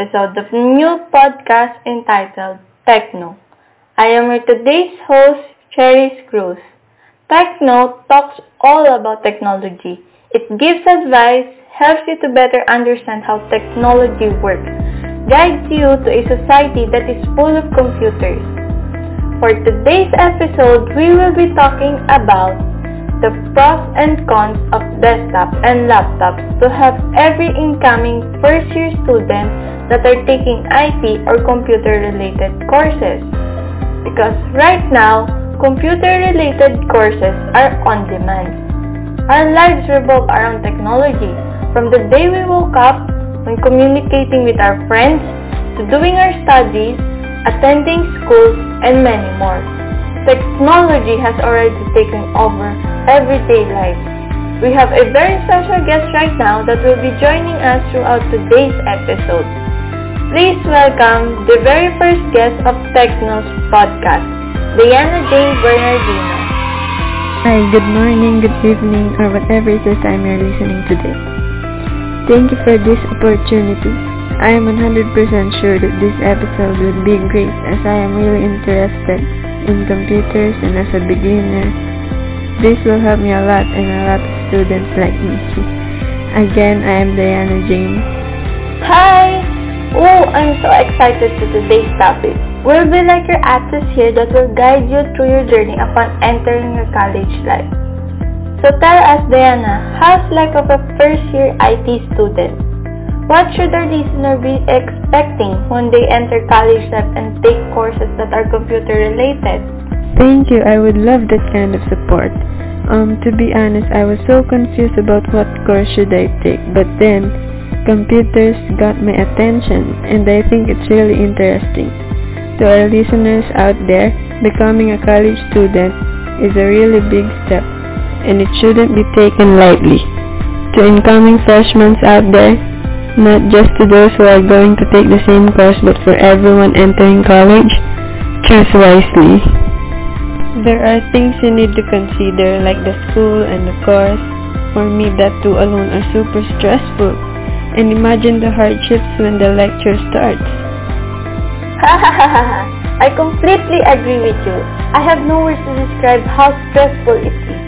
episode of new podcast entitled TechKnow. I am your today's host, Cherry Cruz. TechKnow talks all about technology. It gives advice, helps you to better understand how technology works, guides you to a society that is full of computers. For today's episode, we will be talking about the pros and cons of desktop and laptops to help every incoming first-year student that are taking IT or computer-related courses. Because right now, computer-related courses are on demand. Our lives revolve around technology, from the day we woke up, when communicating with our friends, to doing our studies, attending schools, and many more. Technology has already taken over everyday life. We have a very special guest right now that will be joining us throughout today's episode. Please welcome the very first guest of TechKnow's podcast, Diana Jane Bernardino. Hi, good morning, good evening, or whatever it is the time you're listening today. Thank you for this opportunity. I am 100% sure that this episode will be great as I am really interested in computers and as a beginner, this will help me a lot and a lot of students like me. Again, I am Diana James. Hi! Oh, I'm so excited to today's topic. We'll be like your access here that will guide you through your journey upon entering your college life. So tell us, Diana, how's life of a first-year IT student? What should our listener be expecting when they enter college life and take courses that are computer related? Thank you. I would love that kind of support. Um, to be honest, I was so confused about what course should I take, but then computers got my attention and I think it's really interesting. To our listeners out there, becoming a college student is a really big step and it shouldn't be taken lightly. To incoming freshmen out there, not just to those who are going to take the same course but for everyone entering college? Choose wisely. There are things you need to consider like the school and the course. For me, that two alone are super stressful. And imagine the hardships when the lecture starts. Ha I completely agree with you. I have no words to describe how stressful it is.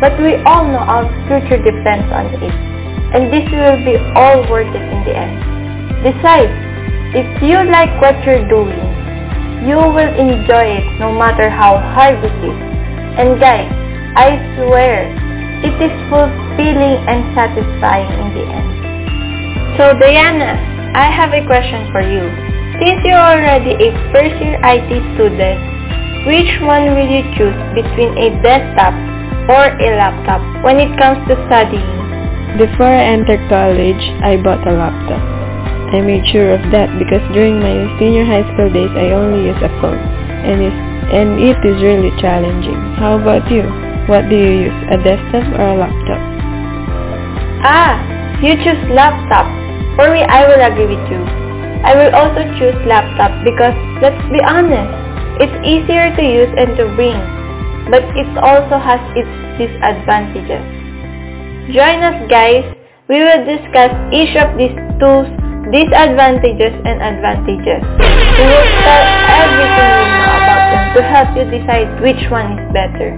But we all know our future depends on it and this will be all worth it in the end. Besides, if you like what you're doing, you will enjoy it no matter how hard it is. And guys, I swear, it is fulfilling and satisfying in the end. So Diana, I have a question for you. Since you're already a first year IT student, which one will you choose between a desktop or a laptop when it comes to studying? Before I entered college, I bought a laptop. I made sure of that because during my senior high school days, I only use a phone, and, it's, and it is really challenging. How about you? What do you use, a desktop or a laptop? Ah, you choose laptop. For me, I will agree with you. I will also choose laptop because, let's be honest, it's easier to use and to bring, but it also has its disadvantages. Join us guys. We will discuss each of these tools, disadvantages and advantages. We will tell everything we know about them to help you decide which one is better.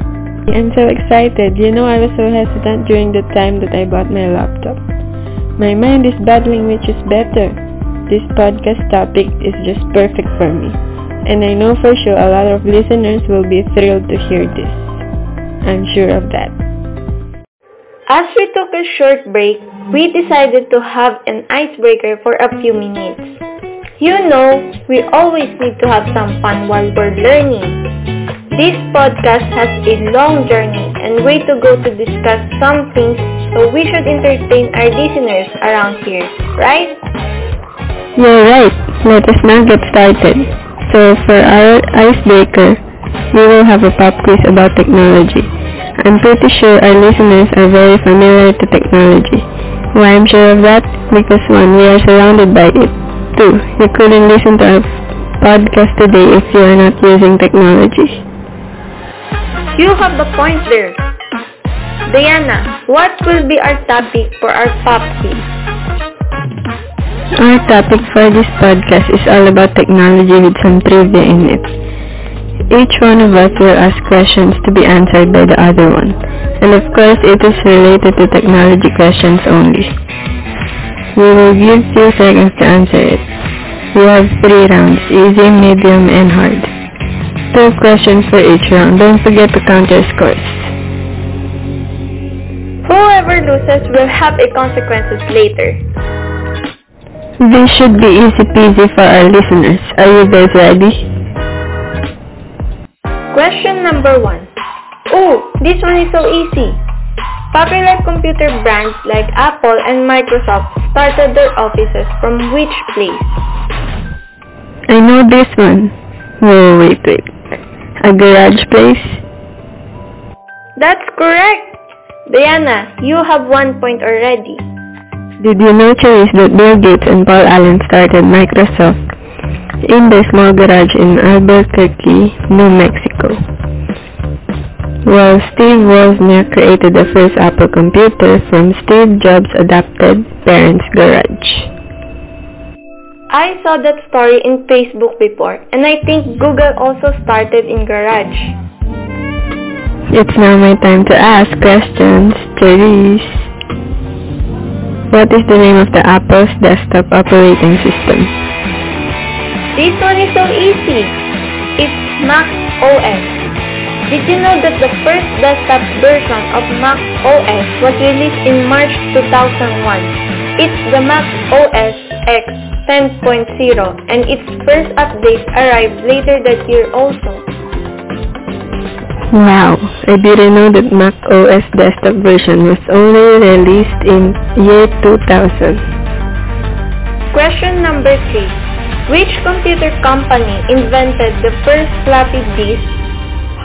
I'm so excited. You know I was so hesitant during the time that I bought my laptop. My mind is battling which is better. This podcast topic is just perfect for me. And I know for sure a lot of listeners will be thrilled to hear this. I'm sure of that. As we took a short break, we decided to have an icebreaker for a few minutes. You know, we always need to have some fun while we're learning. This podcast has a long journey and way to go to discuss some things, so we should entertain our listeners around here, right? You're right. Let us now get started. So for our icebreaker, we will have a pop quiz about technology. I'm pretty sure our listeners are very familiar to technology. Why I'm sure of that? Because one, we are surrounded by it. Two, you couldn't listen to our podcast today if you are not using technology. You have the point there. Diana, what will be our topic for our pop? Our topic for this podcast is all about technology with some trivia in it. Each one of us will ask questions to be answered by the other one. And of course, it is related to technology questions only. We will give few seconds to answer it. We have three rounds, easy, medium, and hard. Two questions for each round. Don't forget to count your scores. Whoever loses will have a consequences later. This should be easy peasy for our listeners. Are you guys ready? Question number one. Oh, this one is so easy. Popular computer brands like Apple and Microsoft started their offices from which place? I know this one. Whoa, wait, wait. A garage place? That's correct. Diana, you have one point already. Did you know, Chreisse, that Bill Gates and Paul Allen started Microsoft in their small garage in Albuquerque, New Mexico? While Steve Wozniak created the first Apple computer from Steve Jobs' adopted parents' garage. I saw that story in Facebook before, and I think Google also started in garage. It's now my time to ask questions, Chreisse. What is the name of the Apple's desktop operating system? This one is so easy. It's Mac OS. Did you know that the first desktop version of Mac OS was released in March 2001? It's the Mac OS X 10.0 and its first update arrived later that year also. Wow, I didn't know that Mac OS desktop version was only released in year 2000. Question number 3. Which computer company invented the first floppy disk,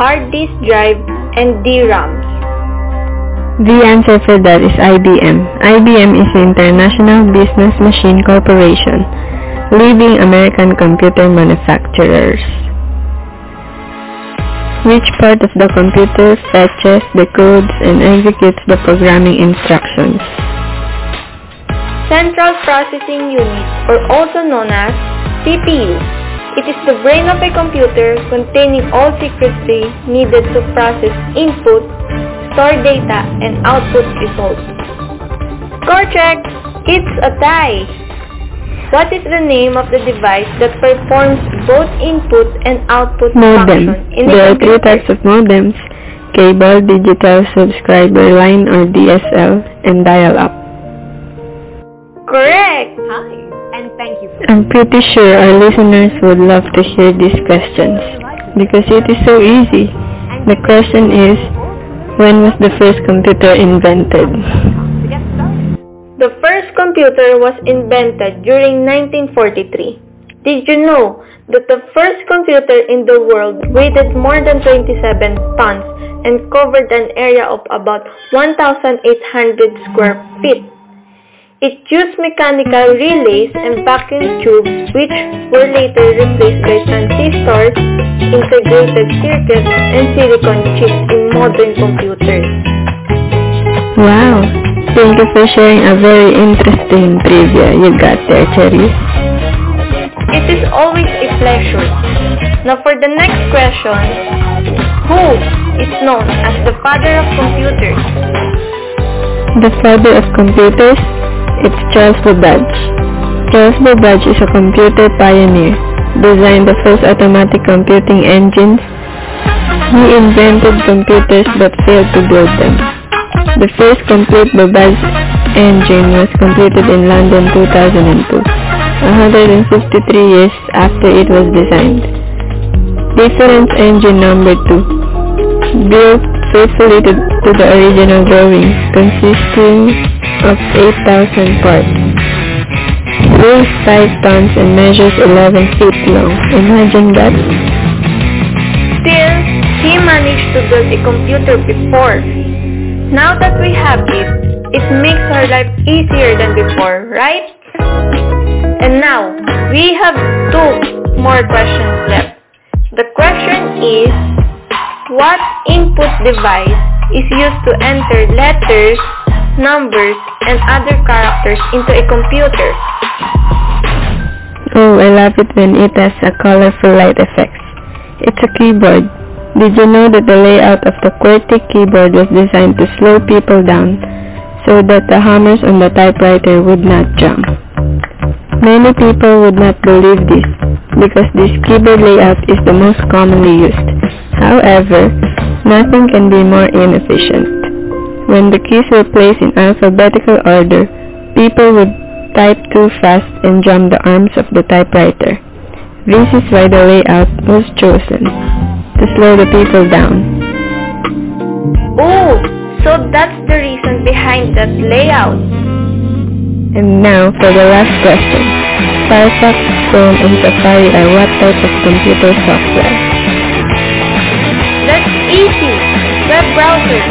hard disk drive, and DRAMs? The answer for that is IBM. IBM is the International Business Machine Corporation, leading American computer manufacturers. Which part of the computer fetches, the codes and executes the programming instructions? Central Processing Unit or also known as CPU. It is the brain of a computer containing all circuitry needed to process input, store data, and output results. Score check! It's a tie! What is the name of the device that performs both input and output Modem. function in There are three types of modems, cable, digital subscriber line or DSL, and dial-up. Correct! Hi, and thank you for I'm pretty sure our listeners would love to hear these questions because it is so easy. The question is, when was the first computer invented? The first computer was invented during 1943. Did you know that the first computer in the world weighed more than 27 tons and covered an area of about 1,800 square feet? It used mechanical relays and vacuum tubes which were later replaced by transistors, integrated circuits, and silicon chips in modern computers. Wow! Thank you for sharing a very interesting trivia you got there, Cherry. It is always a pleasure. Now for the next question, who is known as the father of computers? The father of computers? It's Charles Babbage. Charles Babbage is a computer pioneer. Designed the first automatic computing engines. He invented computers but failed to build them. The first complete Babbage engine was completed in London 2002, 153 years after it was designed. Difference engine number 2 built faithfully to, to the original drawing, consisting of 8,000 parts. Weighs 5 tons and measures 11 feet long. Imagine that. Still, he managed to build a computer before. Now that we have it, it makes our life easier than before, right? And now, we have two more questions left. The question is, what input device is used to enter letters, numbers, and other characters into a computer? Oh, I love it when it has a colorful light effects. It's a keyboard. Did you know that the layout of the QWERTY keyboard was designed to slow people down so that the hammers on the typewriter would not jump? Many people would not believe this because this keyboard layout is the most commonly used. However, nothing can be more inefficient. When the keys were placed in alphabetical order, people would type too fast and jam the arms of the typewriter. This is why the layout was chosen, to slow the people down. Oh, so that's the reason behind that layout. And now for the last question. Firefox, Chrome, and Safari are what type of computer software? That's easy. Web browser.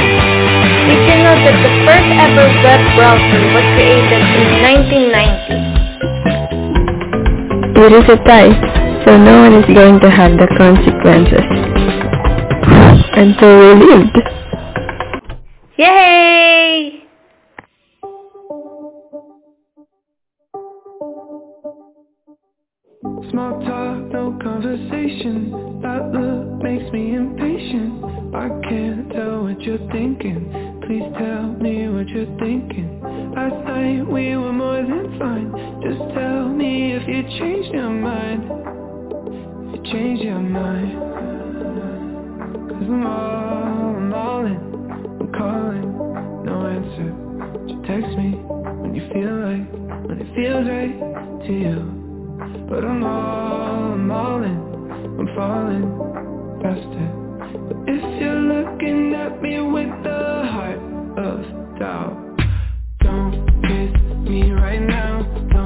Did you know that the first ever web browser was created in 1990? It is a tie, so no one is going to have the consequences. I'm so relieved. Yay! Conversation. That look makes me impatient. I can't tell what you're thinking. Please tell me what you're thinking. Last night we were more than fine. Just tell me if you changed your mind. If you changed your mind. Cause I'm all, I'm all in. I'm calling, no answer. Just text me when you feel like, when it feels right to you. But I'm all, I'm all in, I'm falling faster. But if you're looking at me with the heart of doubt, don't kiss me right now.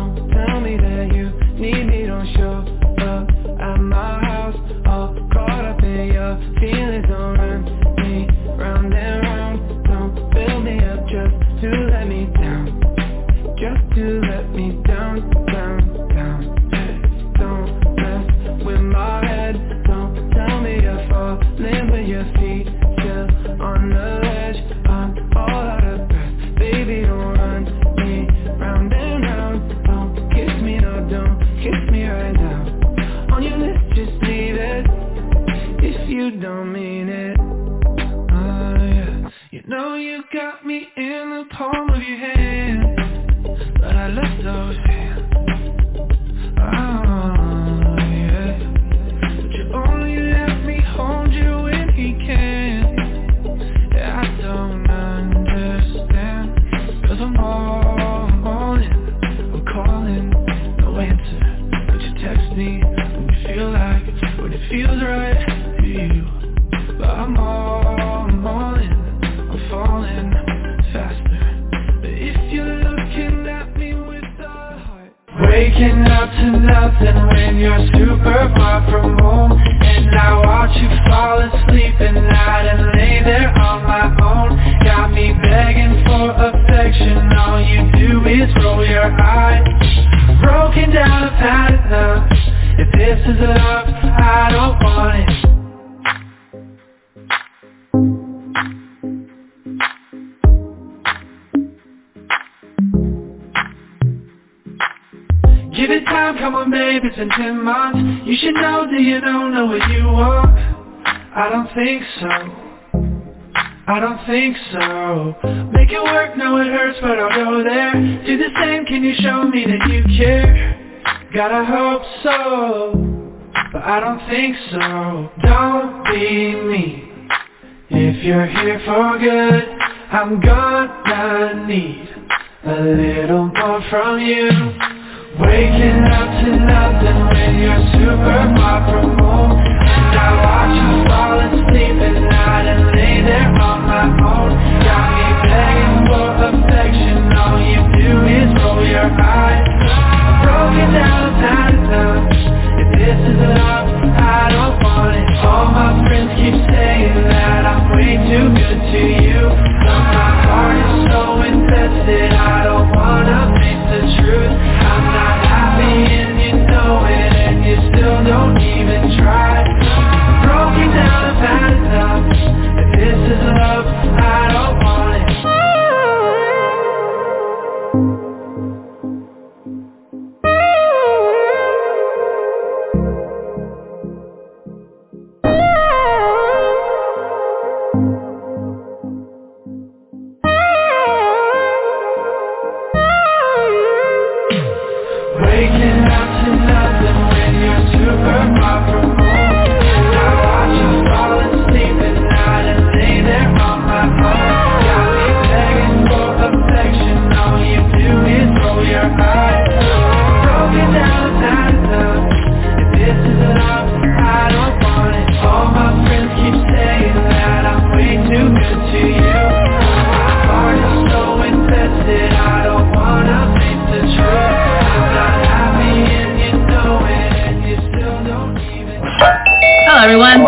Waking up to nothing when you're super far from home. And I watch you fall asleep at night and lay there on my own. Got me begging for affection, all you do is roll your eyes. Broken down, I've had enough If this is love, I don't want it time, come on babe, it's been ten months. You should know, do you don't know what you want? I don't think so. I don't think so. Make it work, no it hurts but I'll go there. Do the same, can you show me that you care? Gotta hope so But I don't think so. Don't be me. If you're here for good I'm gonna need a little more from you Waking up to nothing when you're super home. And I watch you fall asleep at night and lay there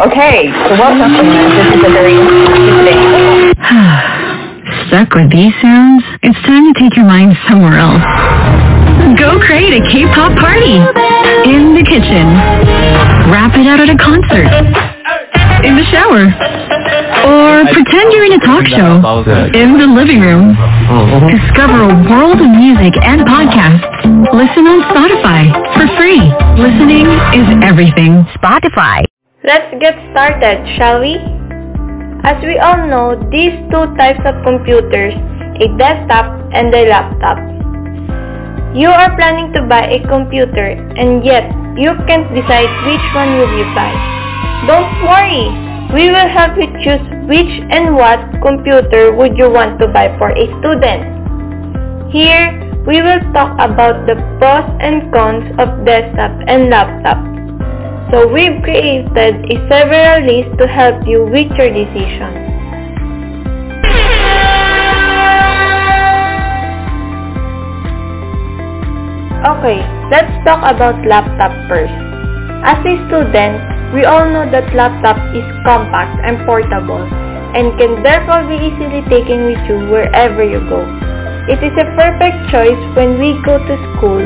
okay. So welcome. This is a very interesting thing. Stuck with these sounds? It's time to take your mind somewhere else. Go create a K-pop party in the kitchen. Wrap it out at a concert. In the shower. Or pretend you're in a talk show. In the living room. Discover a world of music and podcasts. Listen on Spotify for free. Listening is everything. Spotify. Let's get started, shall we? As we all know, these two types of computers, a desktop and a laptop. You are planning to buy a computer and yet you can't decide which one will you buy. Don't worry, we will help you choose which and what computer would you want to buy for a student. Here, we will talk about the pros and cons of desktop and laptop. So we've created a several lists to help you with your decision. Okay, let's talk about laptop first. As a student, we all know that laptop is compact and portable and can therefore be easily taken with you wherever you go. It is a perfect choice when we go to school,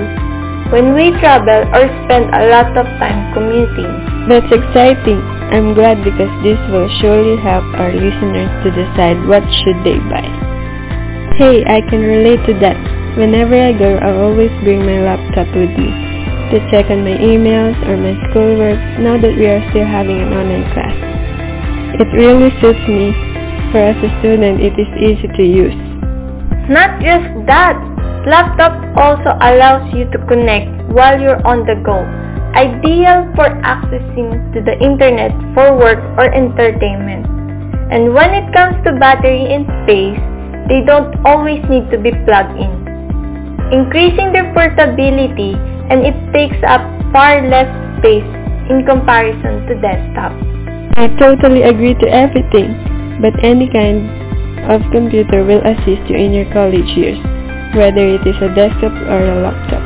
when we travel or spend a lot of time commuting. That's exciting. I'm glad because this will surely help our listeners to decide what should they buy. Hey, I can relate to that. Whenever I go, I always bring my laptop with me to check on my emails or my schoolwork now that we are still having an online class. It really suits me. For as a student, it is easy to use. Not just that, laptop also allows you to connect while you're on the go. Ideal for accessing to the internet for work or entertainment. And when it comes to battery and space, they don't always need to be plugged in increasing their portability and it takes up far less space in comparison to desktop. I totally agree to everything, but any kind of computer will assist you in your college years, whether it is a desktop or a laptop.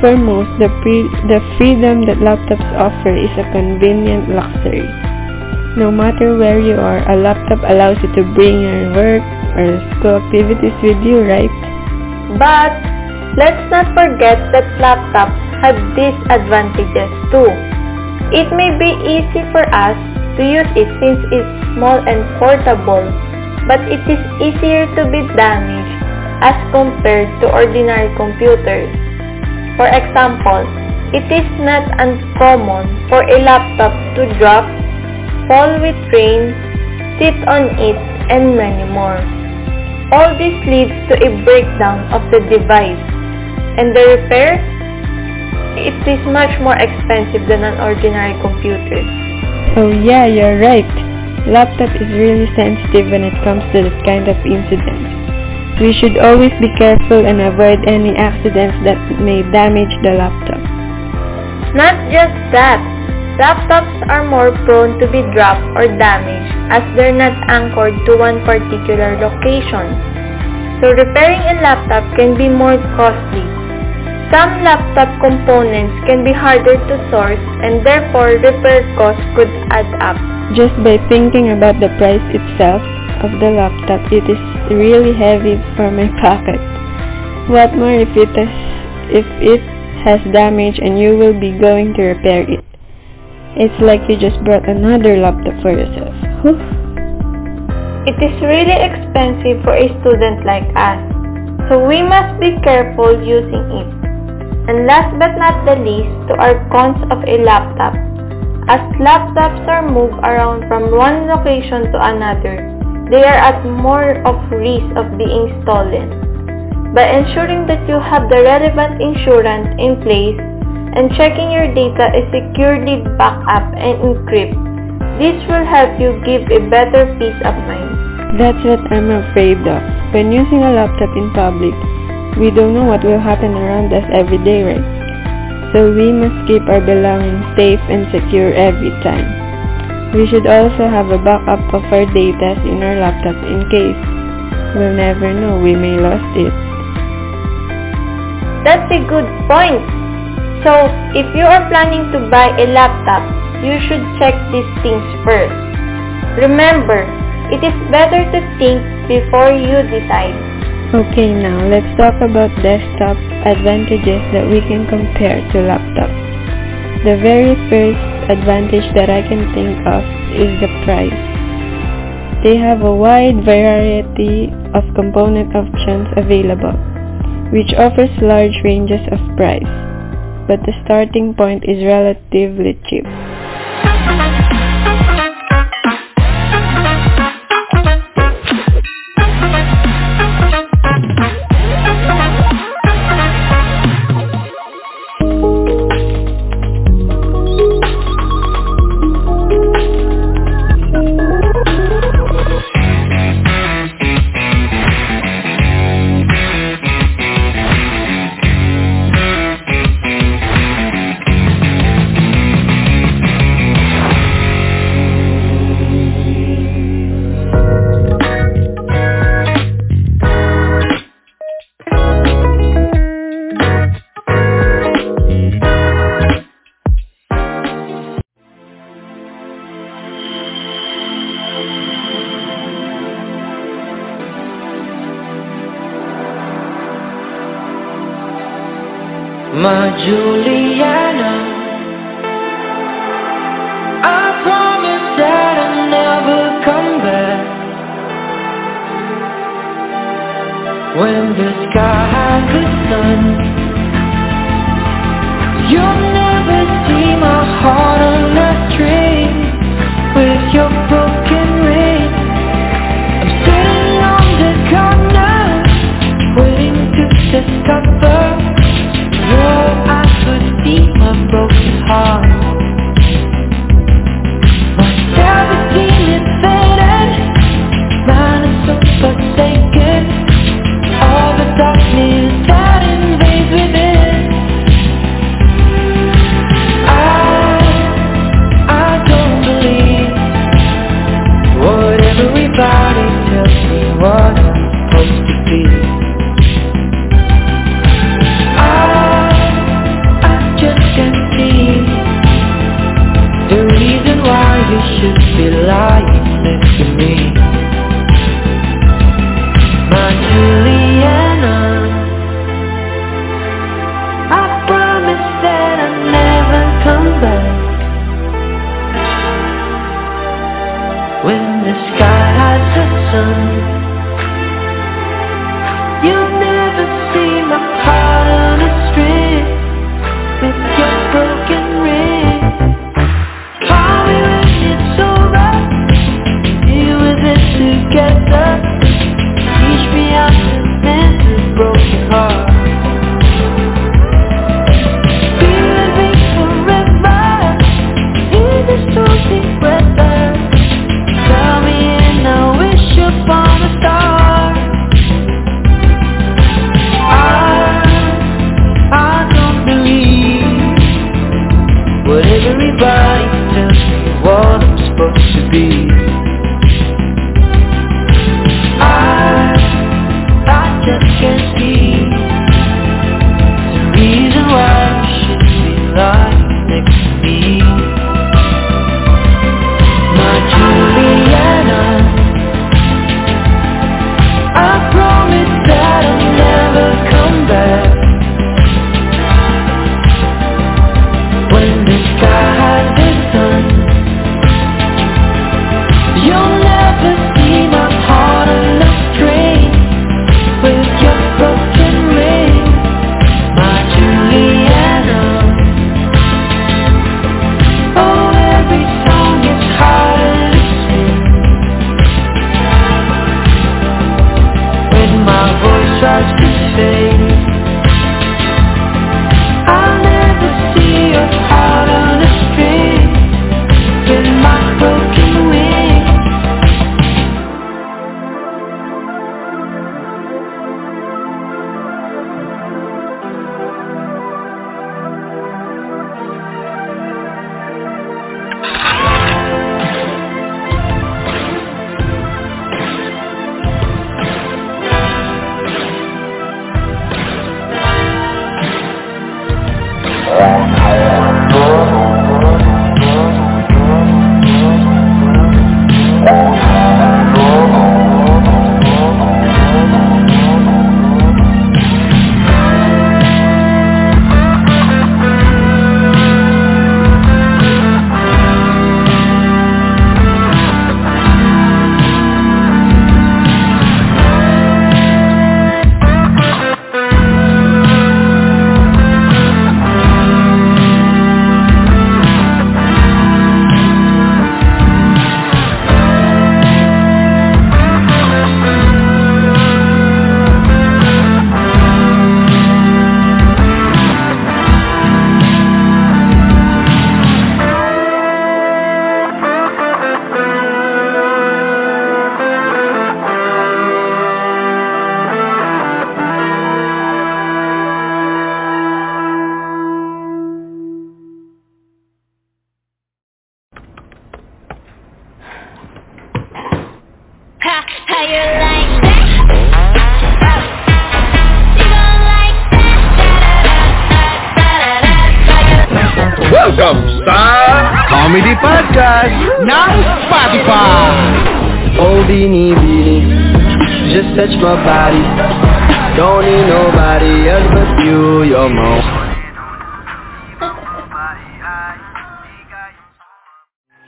For most, the, pre- the freedom that laptops offer is a convenient luxury. No matter where you are, a laptop allows you to bring your work or school activities with you, right? But let's not forget that laptops have disadvantages too. It may be easy for us to use it since it's small and portable, but it is easier to be damaged as compared to ordinary computers. For example, it is not uncommon for a laptop to drop, fall with rain, sit on it, and many more. All this leads to a breakdown of the device, and the repair, it is much more expensive than an ordinary computer. Oh yeah, you're right. Laptop is really sensitive when it comes to this kind of incident. We should always be careful and avoid any accidents that may damage the laptop. Not just that, laptops are more prone to be dropped or damaged as they're not anchored to one particular location. So repairing a laptop can be more costly. Some laptop components can be harder to source and therefore repair costs could add up. Just by thinking about the price itself of the laptop, it is really heavy for my pocket. What more if it has, if it has damage and you will be going to repair it? It's like you just bought another laptop for yourself. Whew. It is really expensive for a student like us, so we must be careful using it. And last but not the least, to our cons of a laptop. As laptops are moved around from one location to another, they are at more of risk of being stolen. By ensuring that you have the relevant insurance in place and checking your data is securely backed up and encrypted, this will help you give a better peace of mind. That's what I'm afraid of. When using a laptop in public, we don't know what will happen around us every day, right? So we must keep our belongings safe and secure every time. We should also have a backup of our data in our laptop in case. We'll never know, we may lost it. That's a good point. So, if you are planning to buy a laptop, you should check these things first. Remember, it is better to think before you decide. Okay, now let's talk about desktop advantages that we can compare to laptop. The very first advantage that I can think of is the price. They have a wide variety of component options available, which offers large ranges of price, but the starting point is relatively cheap. such mistake touch my body. Don't need nobody else but you,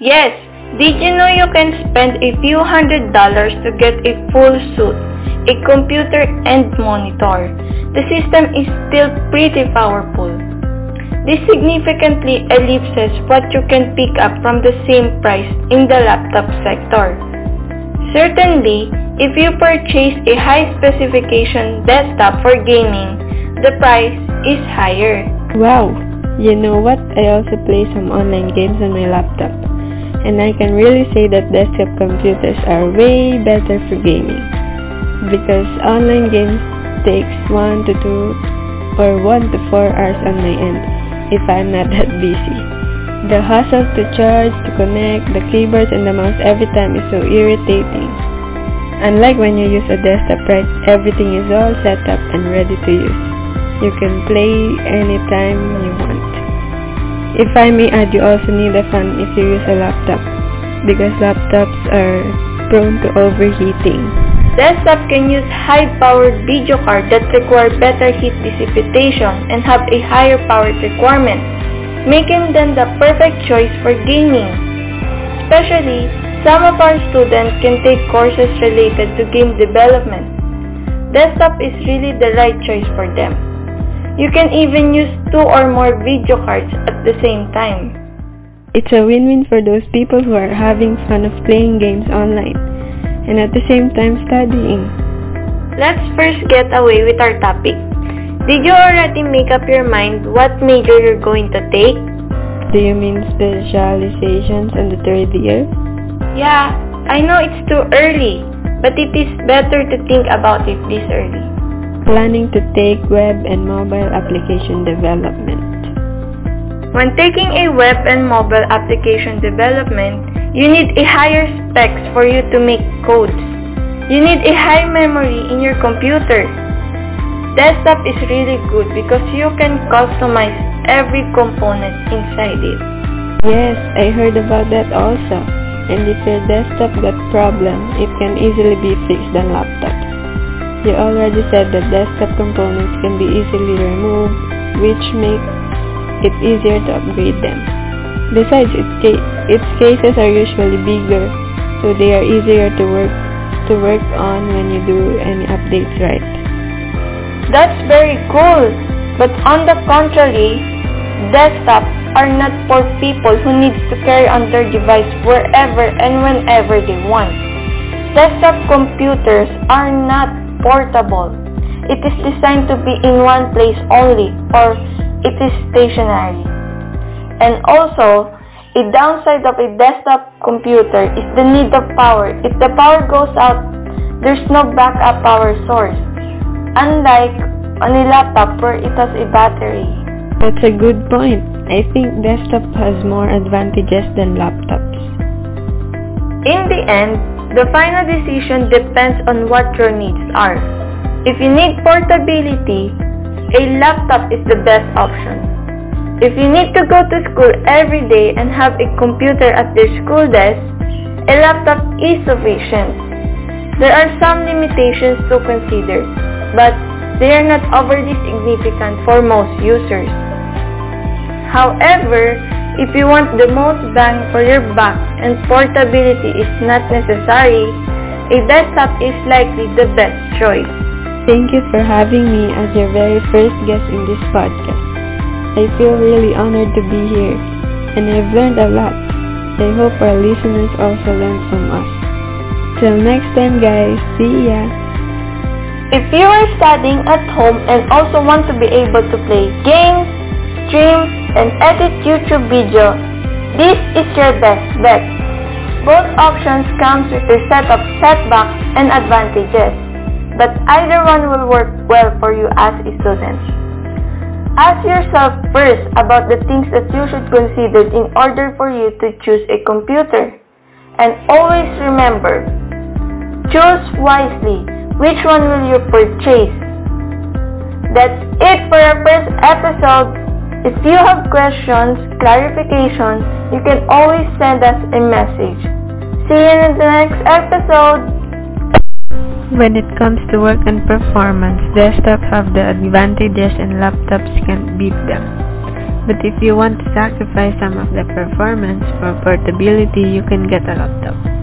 Yes, did you know you can spend a few hundred dollars to get a full suit, a computer and monitor? The system is still pretty powerful. This significantly ellipses what you can pick up from the same price in the laptop sector. Certainly, if you purchase a high specification desktop for gaming, the price is higher. Wow! You know what? I also play some online games on my laptop. And I can really say that desktop computers are way better for gaming. Because online games takes 1 to 2 or 1 to 4 hours on my end if I'm not that busy. The hassle to charge, to connect, the keyboards and the mouse every time is so irritating. Unlike when you use a desktop, right, everything is all set up and ready to use. You can play anytime you want. If I may add, you also need a fan if you use a laptop because laptops are prone to overheating. Desktop can use high-powered video card that require better heat dissipation and have a higher power requirement, making them the perfect choice for gaming. Especially, some of our students can take courses related to game development. Desktop is really the right choice for them. You can even use two or more video cards at the same time. It's a win-win for those people who are having fun of playing games online and at the same time studying. Let's first get away with our topic. Did you already make up your mind what major you're going to take? Do you mean specializations in the third year? Yeah, I know it's too early, but it is better to think about it this early. Planning to take web and mobile application development. When taking a web and mobile application development, you need a higher specs for you to make codes. You need a high memory in your computer. Desktop is really good because you can customize every component inside it. Yes, I heard about that also. And if your desktop got problem, it can easily be fixed on laptop. You already said that desktop components can be easily removed, which makes it easier to upgrade them. Besides, its, ca- its cases are usually bigger, so they are easier to work to work on when you do any updates right. That's very cool. But on the contrary, desktops are not for people who needs to carry on their device wherever and whenever they want. Desktop computers are not portable. It is designed to be in one place only or it is stationary. And also, a downside of a desktop computer is the need of power. If the power goes out, there's no backup power source. Unlike on a laptop where it has a battery. That's a good point. I think desktop has more advantages than laptops. In the end, the final decision depends on what your needs are. If you need portability, a laptop is the best option. If you need to go to school every day and have a computer at your school desk, a laptop is sufficient. There are some limitations to consider, but they are not overly significant for most users. However, if you want the most bang for your buck and portability is not necessary, a desktop is likely the best choice. Thank you for having me as your very first guest in this podcast. I feel really honored to be here, and I've learned a lot. I hope our listeners also learn from us. Till next time guys, see ya! If you are studying at home and also want to be able to play games, stream, and edit YouTube video, this is your best bet. Both options comes with a set of setbacks and advantages, but either one will work well for you as a student. Ask yourself first about the things that you should consider in order for you to choose a computer. And always remember, choose wisely. Which one will you purchase? That's it for our first episode. If you have questions, clarifications, you can always send us a message. See you in the next episode. When it comes to work and performance, desktops have the advantages and laptops can't beat them. But if you want to sacrifice some of the performance for portability, you can get a laptop.